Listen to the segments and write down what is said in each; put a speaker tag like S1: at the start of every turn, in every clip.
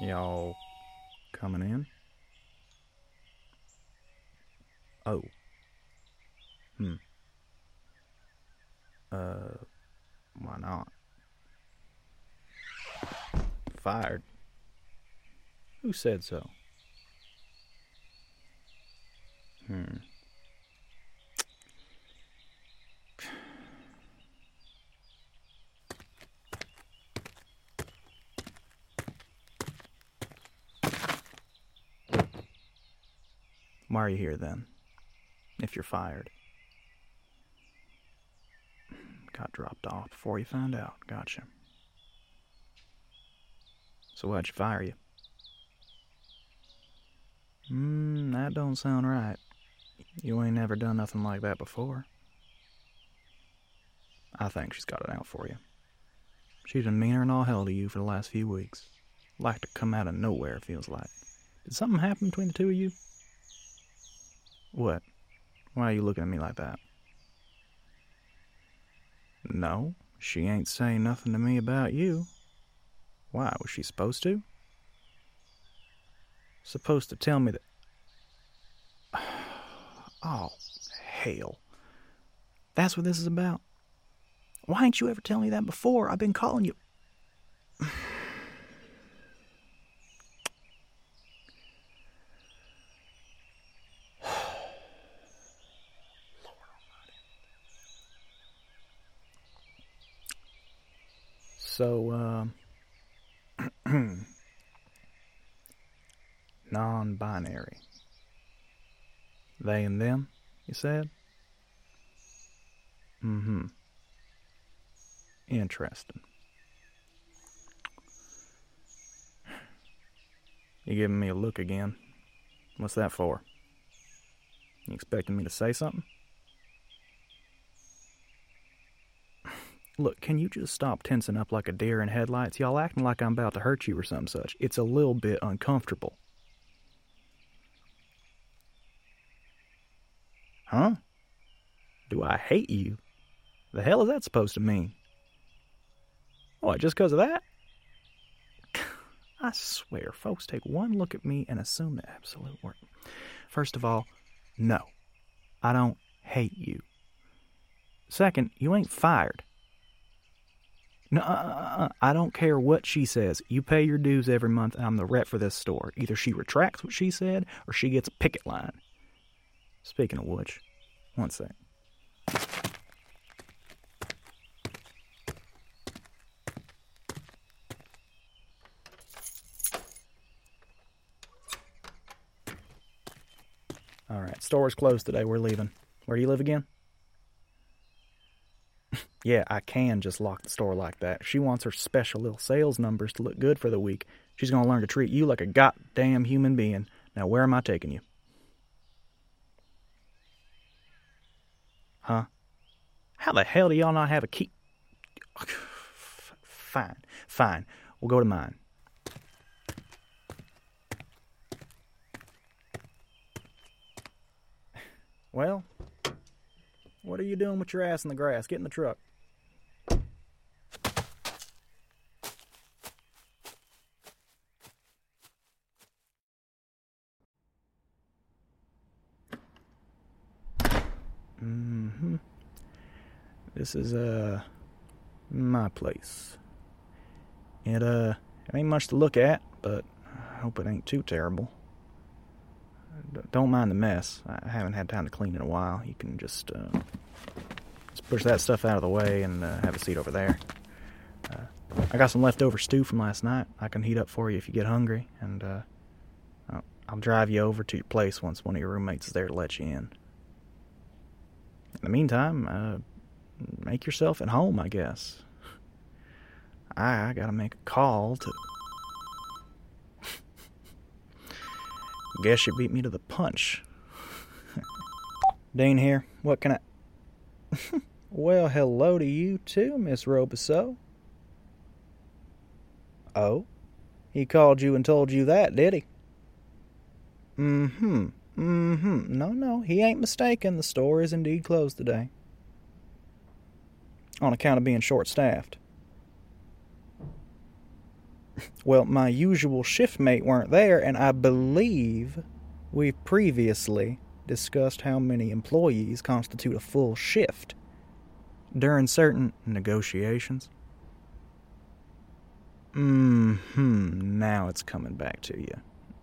S1: Y'all coming in? Oh. Hmm. Uh, why not? Fired. Who said so? Hmm. Why are you here then? If you're fired. Got dropped off before you found out. Gotcha. So why'd you fire you? Hmm, that don't sound right. You ain't never done nothing like that before. I think she's got it out for you. She's been meaner than all hell to you for the last few weeks. Like to come out of nowhere, feels like. Did something happen between the two of you? What? Why are you looking at me like that? No, she ain't saying nothing to me about you. Why, was she supposed to? Supposed to tell me that. Oh, hell. That's what this is about? Why ain't you ever telling me that before? I've been calling you. So, uh, non binary. They and them, you said? Mm hmm. Interesting. You giving me a look again? What's that for? You expecting me to say something? Look, can you just stop tensing up like a deer in headlights? Y'all acting like I'm about to hurt you or some such. It's a little bit uncomfortable. Huh? Do I hate you? The hell is that supposed to mean? What, just because of that? I swear, folks take one look at me and assume the absolute worst. First of all, no, I don't hate you. Second, you ain't fired. No, uh, uh, uh, I don't care what she says. You pay your dues every month, and I'm the rep for this store. Either she retracts what she said, or she gets a picket line. Speaking of which, one sec. All right, store is closed today. We're leaving. Where do you live again? Yeah, I can just lock the store like that. She wants her special little sales numbers to look good for the week. She's going to learn to treat you like a goddamn human being. Now, where am I taking you? Huh? How the hell do y'all not have a key? Fine, fine. We'll go to mine. Well, what are you doing with your ass in the grass? Get in the truck. hmm This is uh my place. It uh it ain't much to look at, but I hope it ain't too terrible. Don't mind the mess. I haven't had time to clean in a while. You can just uh, just push that stuff out of the way and uh, have a seat over there. Uh, I got some leftover stew from last night. I can heat up for you if you get hungry, and uh, I'll, drive you over to your place once one of your roommates is there to let you in. In the meantime, uh, make yourself at home, I guess. I, I gotta make a call to. Guess you beat me to the punch. Dean here. What can I. well, hello to you too, Miss Robiso. Oh? He called you and told you that, did he? Mm hmm. Mm hmm. No, no, he ain't mistaken. The store is indeed closed today. On account of being short staffed. Well, my usual shift mate weren't there, and I believe we've previously discussed how many employees constitute a full shift during certain negotiations. Mm hmm. Now it's coming back to you.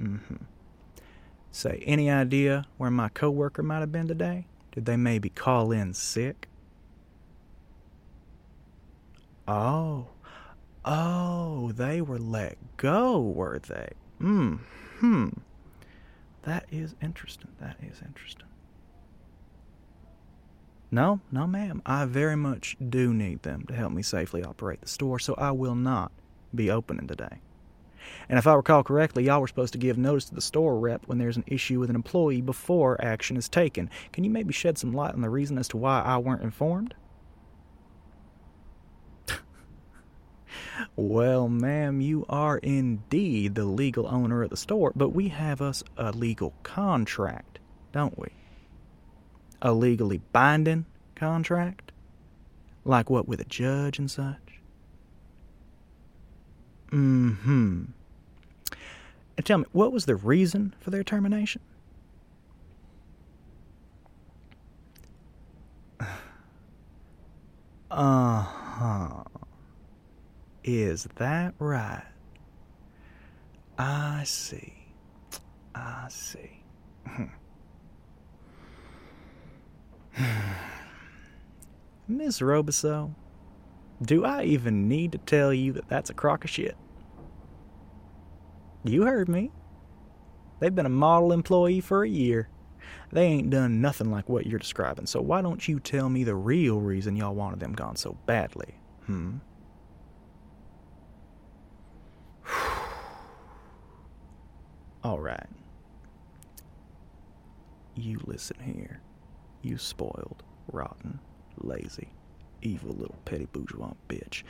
S1: Mm hmm. Say, any idea where my coworker might have been today? Did they maybe call in sick? Oh. Oh, they were let go, were they? Hmm. Hmm. That is interesting. That is interesting. No, no, ma'am. I very much do need them to help me safely operate the store, so I will not be opening today. And if I recall correctly, y'all were supposed to give notice to the store rep when there's an issue with an employee before action is taken. Can you maybe shed some light on the reason as to why I weren't informed? Well, ma'am, you are indeed the legal owner of the store, but we have us a legal contract, don't we? A legally binding contract? Like what, with a judge and such? Mm hmm. And tell me, what was the reason for their termination? Uh huh. Is that right? I see. I see. Miss Robiso, do I even need to tell you that that's a crock of shit? You heard me. They've been a model employee for a year. They ain't done nothing like what you're describing, so why don't you tell me the real reason y'all wanted them gone so badly? Hmm? All right. You listen here. You spoiled, rotten, lazy, evil little petty bourgeois bitch.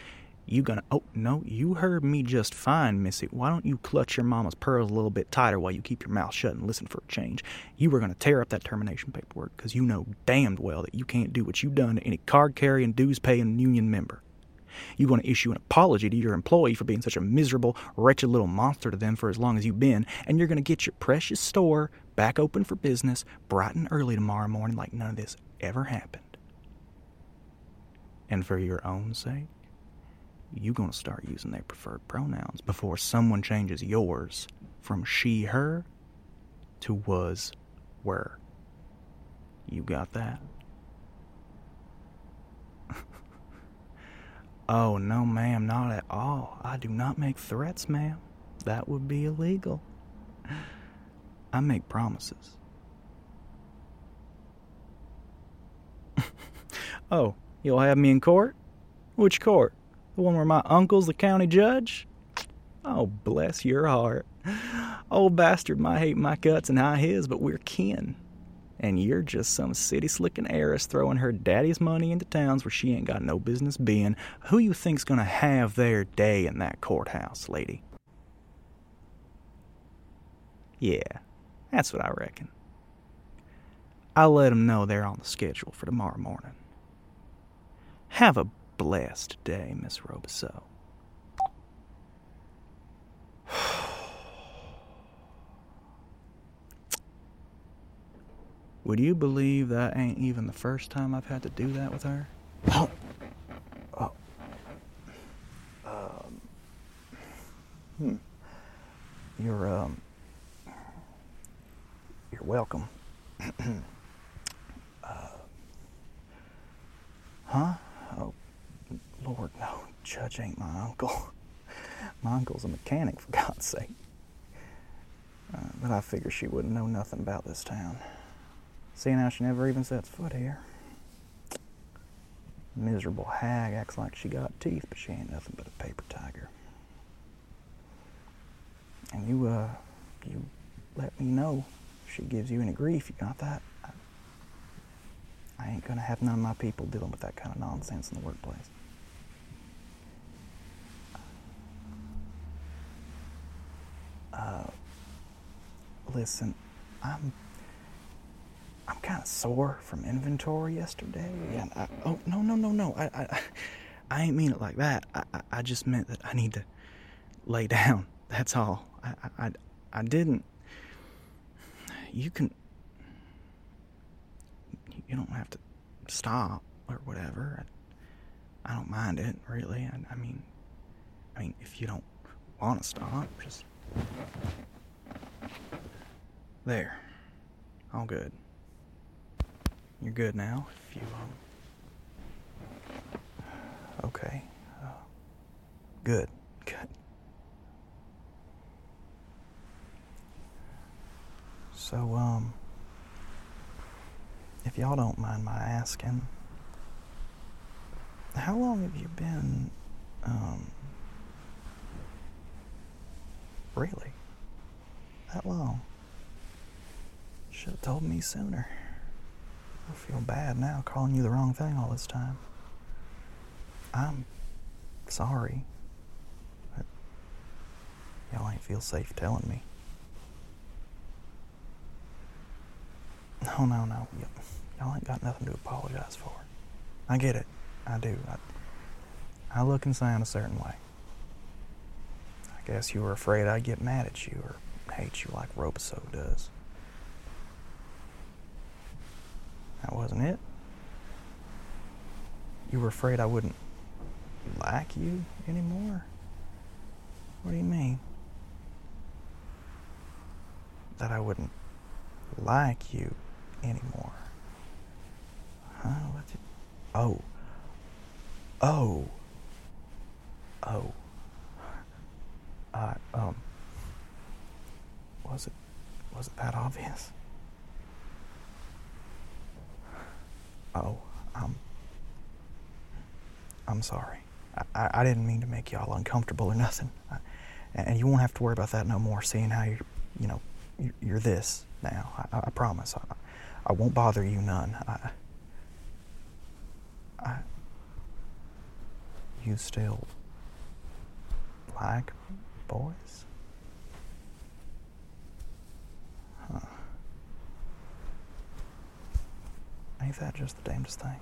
S1: You gonna. Oh, no, you heard me just fine, Missy. Why don't you clutch your mama's pearls a little bit tighter while you keep your mouth shut and listen for a change? You were gonna tear up that termination paperwork because you know damned well that you can't do what you done to any card carrying, dues paying union member. You want to issue an apology to your employee for being such a miserable, wretched little monster to them for as long as you've been, and you're going to get your precious store back open for business bright and early tomorrow morning like none of this ever happened. And for your own sake, you're going to start using their preferred pronouns before someone changes yours from she, her to was, were. You got that? Oh, no, ma'am, not at all. I do not make threats, ma'am. That would be illegal. I make promises. oh, you'll have me in court? Which court? The one where my uncle's the county judge? Oh, bless your heart. Old bastard might hate my guts and I his, but we're kin. And you're just some city slicking heiress throwing her daddy's money into towns where she ain't got no business being. Who you think's gonna have their day in that courthouse, lady? Yeah, that's what I reckon. I'll let 'em know they're on the schedule for tomorrow morning. Have a blessed day, Miss Robiso. Would you believe that ain't even the first time I've had to do that with her? Oh. oh. Um. Hmm. You're, um. You're welcome. uh. Huh? Oh. Lord, no, Judge ain't my uncle. My uncle's a mechanic, for God's sake. Uh, but I figure she wouldn't know nothing about this town. Seeing how she never even sets foot here. Miserable hag acts like she got teeth, but she ain't nothing but a paper tiger. And you, uh, you let me know if she gives you any grief. You got that? I, I ain't gonna have none of my people dealing with that kind of nonsense in the workplace. Uh, listen, I'm I'm kind of sore from inventory yesterday, mm-hmm. and I, oh no no no no I I I ain't mean it like that. I I, I just meant that I need to lay down. That's all. I I I didn't. You can. You don't have to stop or whatever. I, I don't mind it really. I, I mean, I mean, if you don't want to stop, just there. All good. You're good now. If you um. Okay. Uh, good. Good. So um. If y'all don't mind my asking, how long have you been um Really? That long? Should have told me sooner. I feel bad now calling you the wrong thing all this time. I'm sorry. But y'all ain't feel safe telling me. No, no, no. Y'all ain't got nothing to apologize for. I get it. I do. I, I look and sound a certain way. I guess you were afraid I'd get mad at you or hate you like Roboso does. That wasn't it. You were afraid I wouldn't like you anymore? What do you mean? That I wouldn't like you anymore. Huh? What did... Oh. Oh. Oh. Uh, um, was it was it that obvious? Oh, um, I'm sorry. I, I didn't mean to make y'all uncomfortable or nothing. I, and you won't have to worry about that no more. Seeing how you're, you know, you're this now. I, I promise. I, I won't bother you none. I, I, you still like boys? Ain't that just the damnedest thing?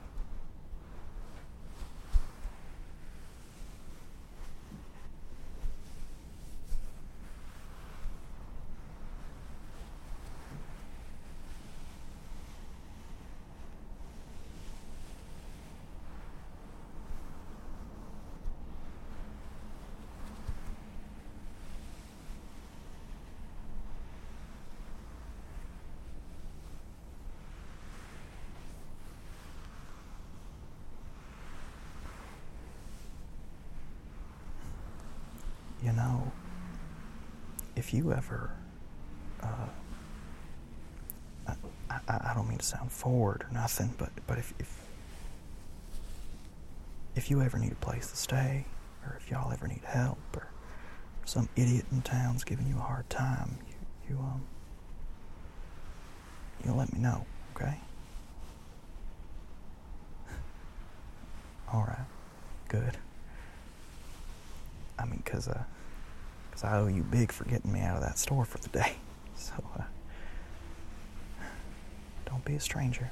S1: You know, if you ever, uh, I, I, I, don't mean to sound forward or nothing, but, but if, if, if you ever need a place to stay, or if y'all ever need help, or some idiot in town's giving you a hard time, you, you, um, you'll let me know, okay? All right, good. I mean, because uh, cause I owe you big for getting me out of that store for the day. So, uh, don't be a stranger.